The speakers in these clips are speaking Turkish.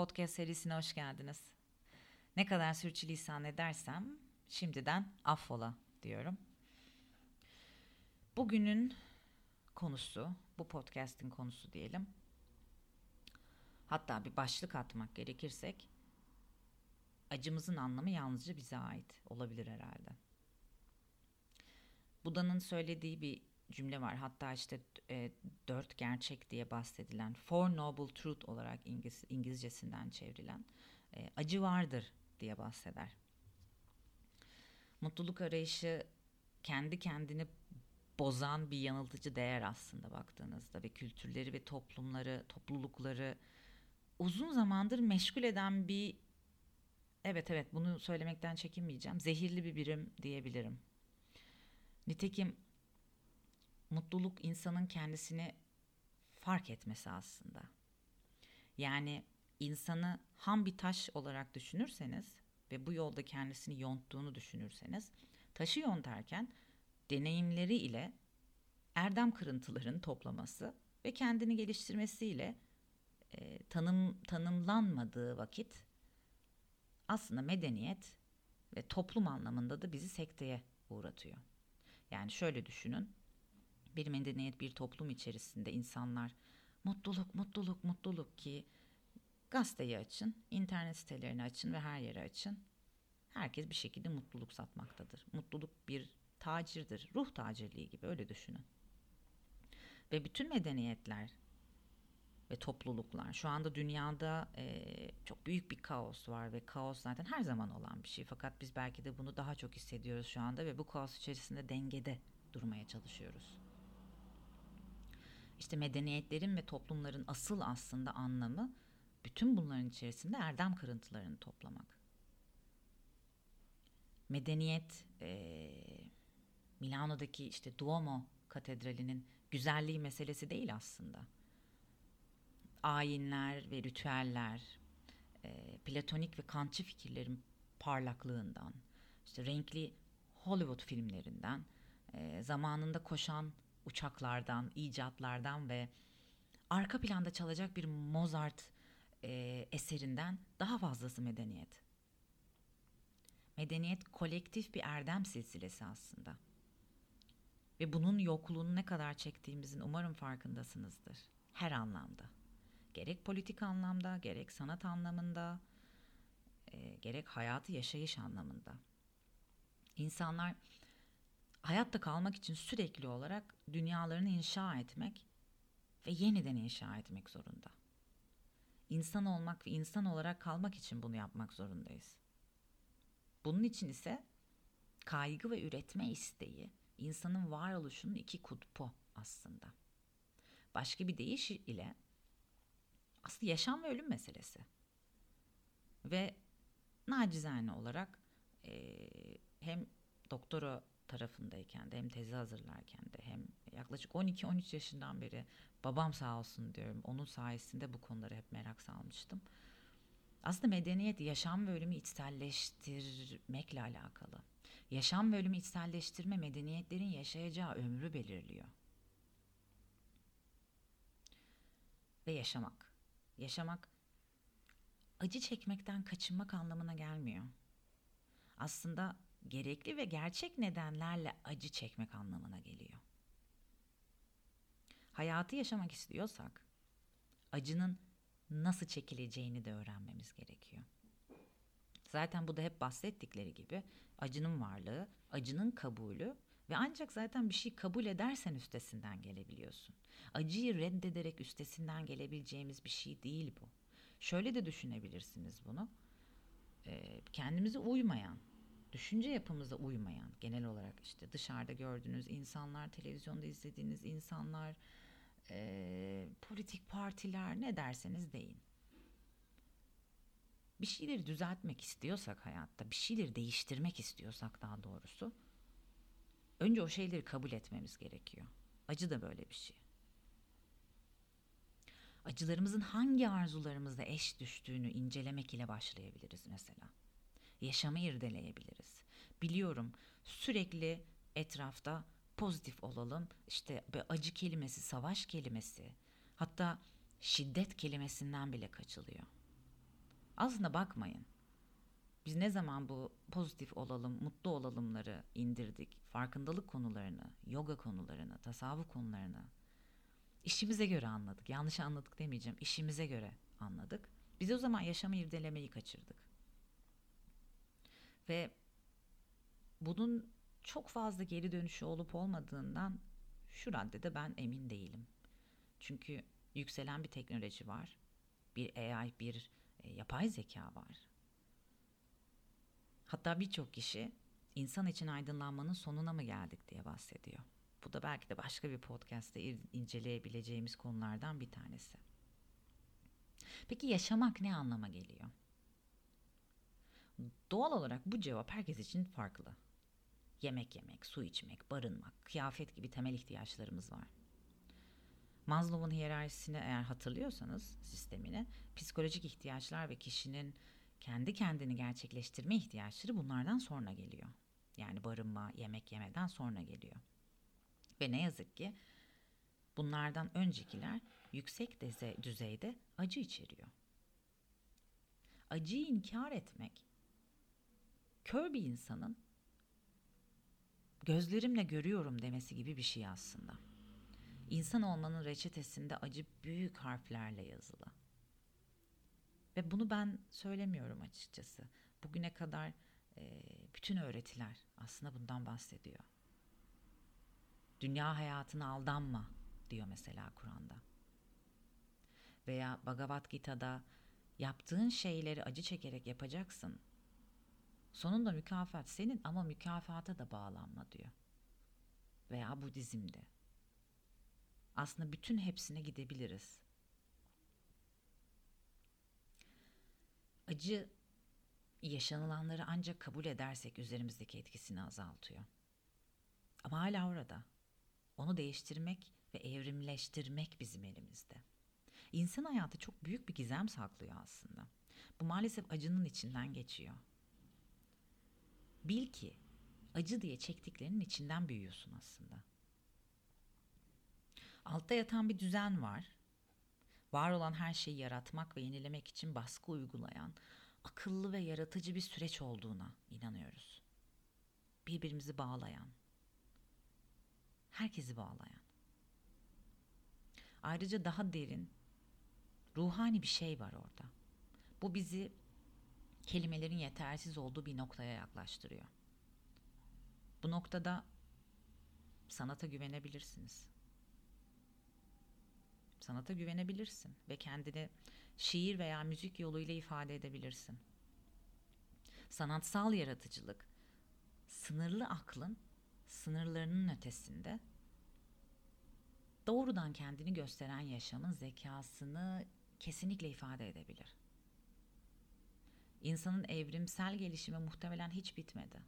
podcast serisine hoş geldiniz. Ne kadar sürçülisan edersem şimdiden affola diyorum. Bugünün konusu, bu podcast'in konusu diyelim. Hatta bir başlık atmak gerekirsek acımızın anlamı yalnızca bize ait olabilir herhalde. Buda'nın söylediği bir cümle var. Hatta işte e, dört gerçek diye bahsedilen Four Noble Truth olarak İngiliz, İngilizcesinden çevrilen e, acı vardır diye bahseder. Mutluluk arayışı kendi kendini bozan bir yanıltıcı değer aslında baktığınızda ve kültürleri ve toplumları, toplulukları uzun zamandır meşgul eden bir evet evet bunu söylemekten çekinmeyeceğim. Zehirli bir birim diyebilirim. Nitekim mutluluk insanın kendisini fark etmesi aslında. Yani insanı ham bir taş olarak düşünürseniz ve bu yolda kendisini yonttuğunu düşünürseniz taşı yontarken deneyimleri ile erdem kırıntıların toplaması ve kendini geliştirmesiyle e, tanım tanımlanmadığı vakit aslında medeniyet ve toplum anlamında da bizi sekteye uğratıyor. Yani şöyle düşünün bir medeniyet bir toplum içerisinde insanlar mutluluk mutluluk mutluluk ki gazeteyi açın, internet sitelerini açın ve her yere açın. Herkes bir şekilde mutluluk satmaktadır. Mutluluk bir tacirdir. Ruh tacirliği gibi öyle düşünün. Ve bütün medeniyetler ve topluluklar şu anda dünyada e, çok büyük bir kaos var ve kaos zaten her zaman olan bir şey. Fakat biz belki de bunu daha çok hissediyoruz şu anda ve bu kaos içerisinde dengede durmaya çalışıyoruz. İşte medeniyetlerin ve toplumların asıl aslında anlamı bütün bunların içerisinde erdem kırıntılarını toplamak. Medeniyet e, Milano'daki işte Duomo katedralinin güzelliği meselesi değil aslında. Ayinler ve ritüeller, e, platonik ve kantçı fikirlerin parlaklığından, işte renkli Hollywood filmlerinden, e, zamanında koşan uçaklardan, icatlardan ve arka planda çalacak bir Mozart e, eserinden daha fazlası medeniyet. Medeniyet kolektif bir erdem silsilesi aslında. Ve bunun yokluğunu ne kadar çektiğimizin umarım farkındasınızdır. Her anlamda. Gerek politik anlamda, gerek sanat anlamında, e, gerek hayatı yaşayış anlamında. İnsanlar hayatta kalmak için sürekli olarak dünyalarını inşa etmek ve yeniden inşa etmek zorunda. İnsan olmak ve insan olarak kalmak için bunu yapmak zorundayız. Bunun için ise kaygı ve üretme isteği insanın varoluşunun iki kutbu aslında. Başka bir deyiş ile aslında yaşam ve ölüm meselesi. Ve nacizane olarak e, hem doktora tarafındayken de hem tezi hazırlarken de hem yaklaşık 12-13 yaşından beri babam sağ olsun diyorum. Onun sayesinde bu konuları hep merak salmıştım. Aslında medeniyet yaşam ve ölümü içselleştirmekle alakalı. Yaşam ve ölümü içselleştirme medeniyetlerin yaşayacağı ömrü belirliyor. Ve yaşamak. Yaşamak acı çekmekten kaçınmak anlamına gelmiyor. Aslında gerekli ve gerçek nedenlerle acı çekmek anlamına geliyor. Hayatı yaşamak istiyorsak acının nasıl çekileceğini de öğrenmemiz gerekiyor. Zaten bu da hep bahsettikleri gibi acının varlığı, acının kabulü ve ancak zaten bir şey kabul edersen üstesinden gelebiliyorsun. Acıyı reddederek üstesinden gelebileceğimiz bir şey değil bu. Şöyle de düşünebilirsiniz bunu. kendimize uymayan, düşünce yapımıza uymayan genel olarak işte dışarıda gördüğünüz insanlar, televizyonda izlediğiniz insanlar, e, politik partiler ne derseniz deyin. Bir şeyleri düzeltmek istiyorsak hayatta, bir şeyleri değiştirmek istiyorsak daha doğrusu önce o şeyleri kabul etmemiz gerekiyor. Acı da böyle bir şey. Acılarımızın hangi arzularımızla eş düştüğünü incelemek ile başlayabiliriz mesela yaşamı irdeleyebiliriz. Biliyorum sürekli etrafta pozitif olalım. İşte acı kelimesi, savaş kelimesi, hatta şiddet kelimesinden bile kaçılıyor. Aslında bakmayın. Biz ne zaman bu pozitif olalım, mutlu olalımları indirdik, farkındalık konularını, yoga konularını, tasavvuf konularını işimize göre anladık. Yanlış anladık demeyeceğim. İşimize göre anladık. Biz o zaman yaşamı irdelemeyi kaçırdık. Ve bunun çok fazla geri dönüşü olup olmadığından şu raddede ben emin değilim. Çünkü yükselen bir teknoloji var. Bir AI, bir e, yapay zeka var. Hatta birçok kişi insan için aydınlanmanın sonuna mı geldik diye bahsediyor. Bu da belki de başka bir podcast'te inceleyebileceğimiz konulardan bir tanesi. Peki yaşamak ne anlama geliyor? Doğal olarak bu cevap herkes için farklı. Yemek yemek, su içmek, barınmak, kıyafet gibi temel ihtiyaçlarımız var. Maslow'un hiyerarşisini eğer hatırlıyorsanız sistemini, psikolojik ihtiyaçlar ve kişinin kendi kendini gerçekleştirme ihtiyaçları bunlardan sonra geliyor. Yani barınma, yemek yemeden sonra geliyor. Ve ne yazık ki bunlardan öncekiler yüksek düzeyde acı içeriyor. Acıyı inkar etmek kör bir insanın gözlerimle görüyorum demesi gibi bir şey aslında. İnsan olmanın reçetesinde acı büyük harflerle yazılı. Ve bunu ben söylemiyorum açıkçası. Bugüne kadar e, bütün öğretiler aslında bundan bahsediyor. Dünya hayatına aldanma diyor mesela Kur'an'da. Veya Bhagavad Gita'da yaptığın şeyleri acı çekerek yapacaksın. Sonunda mükafat senin ama mükafata da bağlanma diyor. Veya Budizm'de. Aslında bütün hepsine gidebiliriz. Acı yaşanılanları ancak kabul edersek üzerimizdeki etkisini azaltıyor. Ama hala orada. Onu değiştirmek ve evrimleştirmek bizim elimizde. İnsan hayatı çok büyük bir gizem saklıyor aslında. Bu maalesef acının içinden geçiyor. Bil ki acı diye çektiklerinin içinden büyüyorsun aslında. Altta yatan bir düzen var. Var olan her şeyi yaratmak ve yenilemek için baskı uygulayan, akıllı ve yaratıcı bir süreç olduğuna inanıyoruz. Birbirimizi bağlayan, herkesi bağlayan. Ayrıca daha derin, ruhani bir şey var orada. Bu bizi kelimelerin yetersiz olduğu bir noktaya yaklaştırıyor. Bu noktada sanata güvenebilirsiniz. Sanata güvenebilirsin ve kendini şiir veya müzik yoluyla ifade edebilirsin. Sanatsal yaratıcılık sınırlı aklın sınırlarının ötesinde doğrudan kendini gösteren yaşamın zekasını kesinlikle ifade edebilir. İnsanın evrimsel gelişimi muhtemelen hiç bitmedi.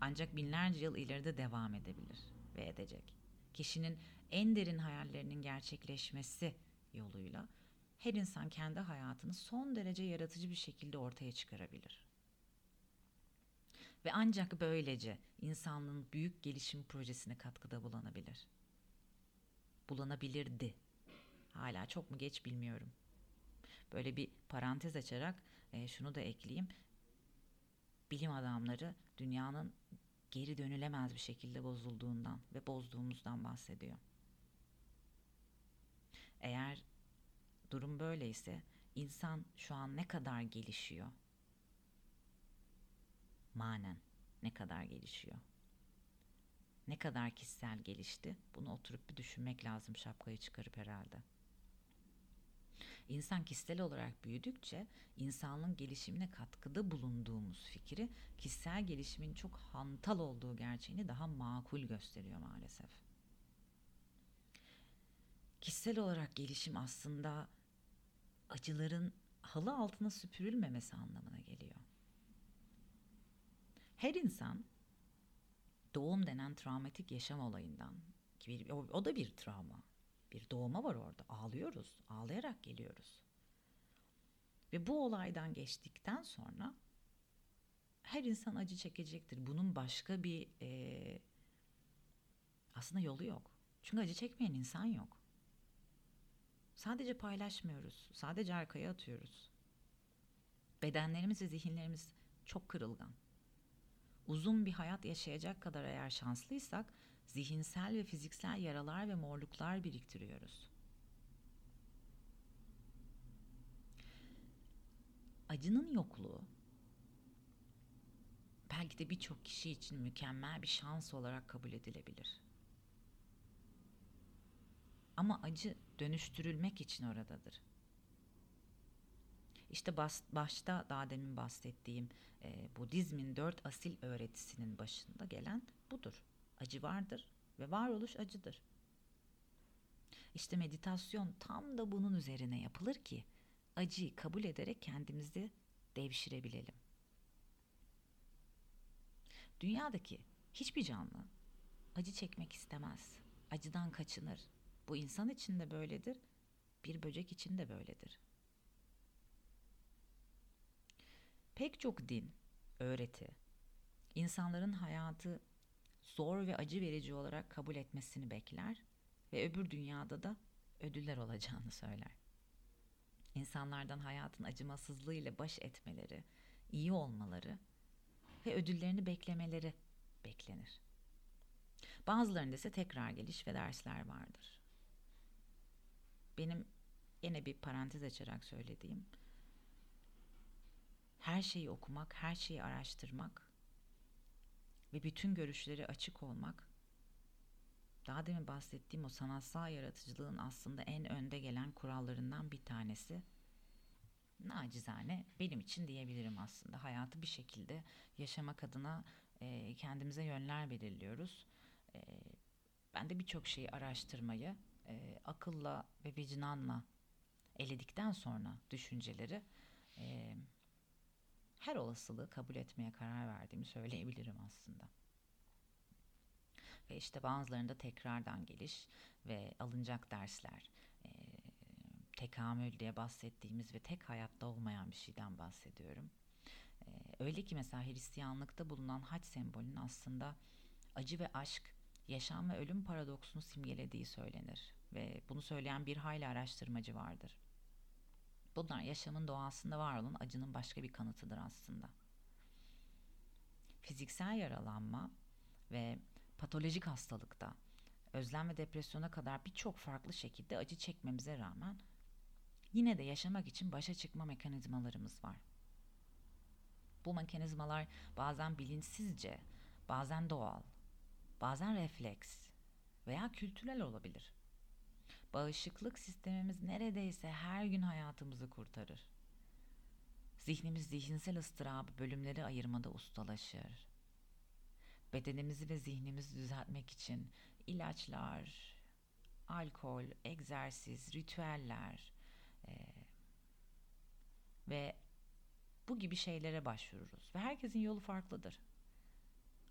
Ancak binlerce yıl ileride devam edebilir ve edecek. Kişinin en derin hayallerinin gerçekleşmesi yoluyla her insan kendi hayatını son derece yaratıcı bir şekilde ortaya çıkarabilir. Ve ancak böylece insanlığın büyük gelişim projesine katkıda bulunabilir. Bulanabilirdi. Hala çok mu geç bilmiyorum. Böyle bir parantez açarak e, şunu da ekleyeyim. Bilim adamları dünyanın geri dönülemez bir şekilde bozulduğundan ve bozduğumuzdan bahsediyor. Eğer durum böyleyse insan şu an ne kadar gelişiyor? Manen ne kadar gelişiyor? Ne kadar kişisel gelişti? Bunu oturup bir düşünmek lazım şapkayı çıkarıp herhalde. İnsan kişisel olarak büyüdükçe insanlığın gelişimine katkıda bulunduğumuz fikri kişisel gelişimin çok hantal olduğu gerçeğini daha makul gösteriyor maalesef. Kişisel olarak gelişim aslında acıların halı altına süpürülmemesi anlamına geliyor. Her insan doğum denen travmatik yaşam olayından ki bir, o, o da bir travma bir doğma var orada. Ağlıyoruz. Ağlayarak geliyoruz. Ve bu olaydan geçtikten sonra her insan acı çekecektir. Bunun başka bir e, aslında yolu yok. Çünkü acı çekmeyen insan yok. Sadece paylaşmıyoruz. Sadece arkaya atıyoruz. Bedenlerimiz ve zihinlerimiz çok kırılgan. Uzun bir hayat yaşayacak kadar eğer şanslıysak zihinsel ve fiziksel yaralar ve morluklar biriktiriyoruz. Acının yokluğu belki de birçok kişi için mükemmel bir şans olarak kabul edilebilir. Ama acı dönüştürülmek için oradadır. İşte bas, başta daha demin bahsettiğim e, Budizmin dört asil öğretisinin başında gelen budur. Acı vardır ve varoluş acıdır. İşte meditasyon tam da bunun üzerine yapılır ki acıyı kabul ederek kendimizi devşirebilelim. Dünyadaki hiçbir canlı acı çekmek istemez. Acıdan kaçınır. Bu insan için de böyledir. Bir böcek için de böyledir. Pek çok din, öğreti, insanların hayatı zor ve acı verici olarak kabul etmesini bekler ve öbür dünyada da ödüller olacağını söyler. İnsanlardan hayatın acımasızlığıyla baş etmeleri, iyi olmaları ve ödüllerini beklemeleri beklenir. Bazılarında ise tekrar geliş ve dersler vardır. Benim yine bir parantez açarak söylediğim her şeyi okumak, her şeyi araştırmak ve bütün görüşleri açık olmak daha demin bahsettiğim o sanatsal yaratıcılığın aslında en önde gelen kurallarından bir tanesi. Nacizane benim için diyebilirim aslında. Hayatı bir şekilde yaşamak adına e, kendimize yönler belirliyoruz. E, ben de birçok şeyi araştırmayı e, akılla ve vicdanla eledikten sonra düşünceleri e, her olasılığı kabul etmeye karar verdiğimi söyleyebilirim aslında. Ve işte bazılarında tekrardan geliş ve alınacak dersler, e, tekamül diye bahsettiğimiz ve tek hayatta olmayan bir şeyden bahsediyorum. E, öyle ki mesela Hristiyanlıkta bulunan haç sembolünün aslında acı ve aşk, yaşam ve ölüm paradoksunu simgelediği söylenir. Ve bunu söyleyen bir hayli araştırmacı vardır. Bunlar yaşamın doğasında var olan acının başka bir kanıtıdır aslında. Fiziksel yaralanma ve patolojik hastalıkta, özlem ve depresyona kadar birçok farklı şekilde acı çekmemize rağmen yine de yaşamak için başa çıkma mekanizmalarımız var. Bu mekanizmalar bazen bilinçsizce, bazen doğal, bazen refleks veya kültürel olabilir. Bağışıklık sistemimiz neredeyse her gün hayatımızı kurtarır. Zihnimiz zihinsel ıstırabı bölümleri ayırmada ustalaşır. Bedenimizi ve zihnimizi düzeltmek için ilaçlar, alkol, egzersiz, ritüeller e, ve bu gibi şeylere başvururuz. Ve herkesin yolu farklıdır.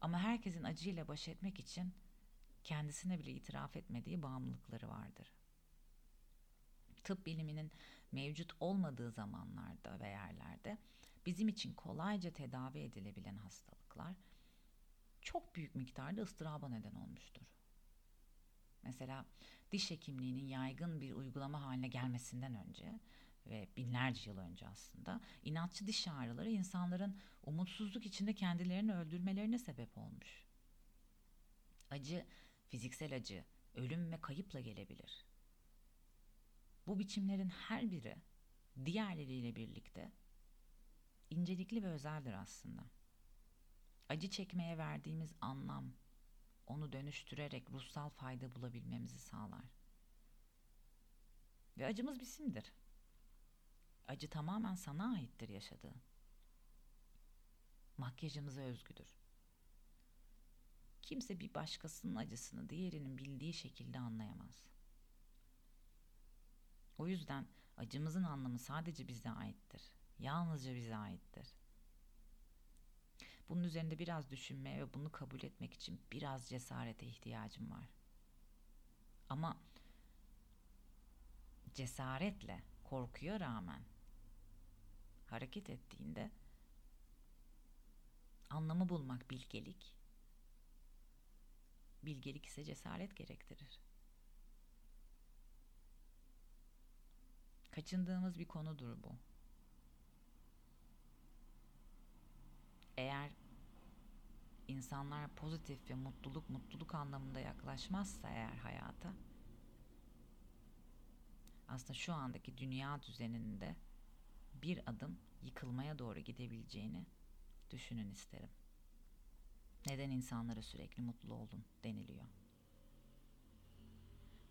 Ama herkesin acıyla baş etmek için kendisine bile itiraf etmediği bağımlılıkları vardır tıp biliminin mevcut olmadığı zamanlarda ve yerlerde bizim için kolayca tedavi edilebilen hastalıklar çok büyük miktarda ıstıraba neden olmuştur. Mesela diş hekimliğinin yaygın bir uygulama haline gelmesinden önce ve binlerce yıl önce aslında inatçı diş ağrıları insanların umutsuzluk içinde kendilerini öldürmelerine sebep olmuş. Acı, fiziksel acı, ölüm ve kayıpla gelebilir. Bu biçimlerin her biri diğerleriyle birlikte incelikli ve özeldir aslında. Acı çekmeye verdiğimiz anlam onu dönüştürerek ruhsal fayda bulabilmemizi sağlar. Ve acımız bizimdir. Acı tamamen sana aittir yaşadığı. Makyajımıza özgüdür. Kimse bir başkasının acısını diğerinin bildiği şekilde anlayamaz. O yüzden acımızın anlamı sadece bize aittir. Yalnızca bize aittir. Bunun üzerinde biraz düşünmeye ve bunu kabul etmek için biraz cesarete ihtiyacım var. Ama cesaretle, korkuya rağmen hareket ettiğinde anlamı bulmak bilgelik, bilgelik ise cesaret gerektirir. Kaçındığımız bir konudur bu. Eğer insanlar pozitif ve mutluluk mutluluk anlamında yaklaşmazsa eğer hayata aslında şu andaki dünya düzeninde bir adım yıkılmaya doğru gidebileceğini düşünün isterim. Neden insanlara sürekli mutlu olun deniliyor?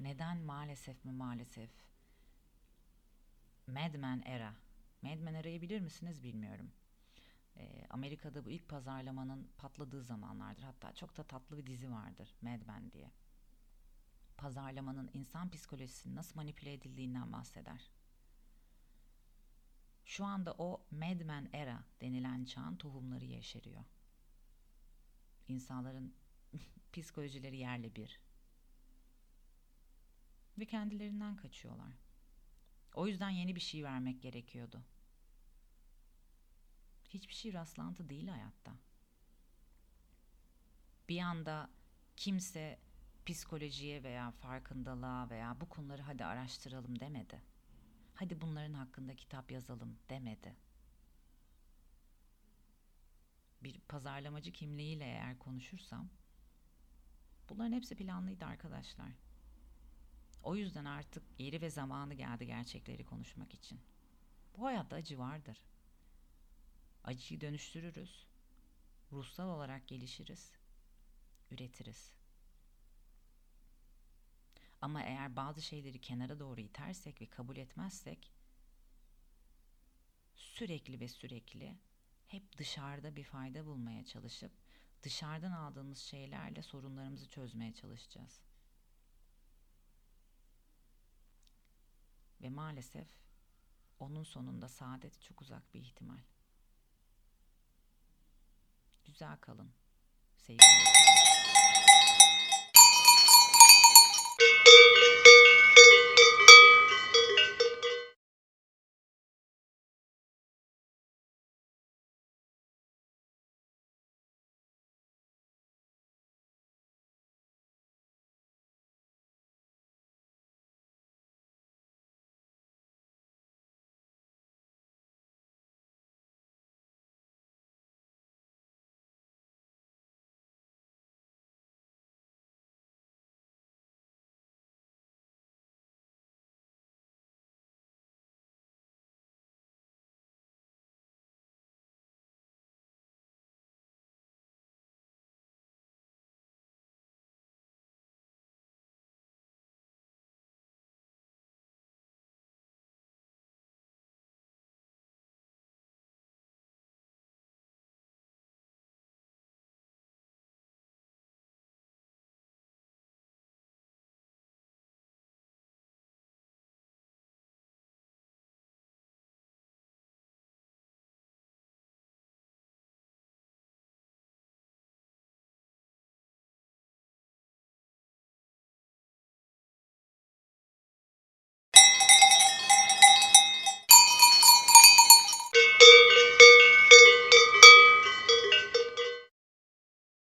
Neden maalesef mi maalesef Mad Men era. Mad Men era'yı bilir misiniz bilmiyorum. Ee, Amerika'da bu ilk pazarlamanın patladığı zamanlardır. Hatta çok da tatlı bir dizi vardır Mad Men diye. Pazarlamanın insan psikolojisini nasıl manipüle edildiğinden bahseder. Şu anda o Mad Men era denilen çağın tohumları yeşeriyor. İnsanların psikolojileri yerle bir. Ve kendilerinden kaçıyorlar. O yüzden yeni bir şey vermek gerekiyordu. Hiçbir şey rastlantı değil hayatta. Bir anda kimse psikolojiye veya farkındalığa veya bu konuları hadi araştıralım demedi. Hadi bunların hakkında kitap yazalım demedi. Bir pazarlamacı kimliğiyle eğer konuşursam bunların hepsi planlıydı arkadaşlar. O yüzden artık yeri ve zamanı geldi gerçekleri konuşmak için. Bu hayatta acı vardır. Acıyı dönüştürürüz. Ruhsal olarak gelişiriz. Üretiriz. Ama eğer bazı şeyleri kenara doğru itersek ve kabul etmezsek sürekli ve sürekli hep dışarıda bir fayda bulmaya çalışıp dışarıdan aldığımız şeylerle sorunlarımızı çözmeye çalışacağız. Ve maalesef onun sonunda saadet çok uzak bir ihtimal. Güzel kalın. Sevgiyle.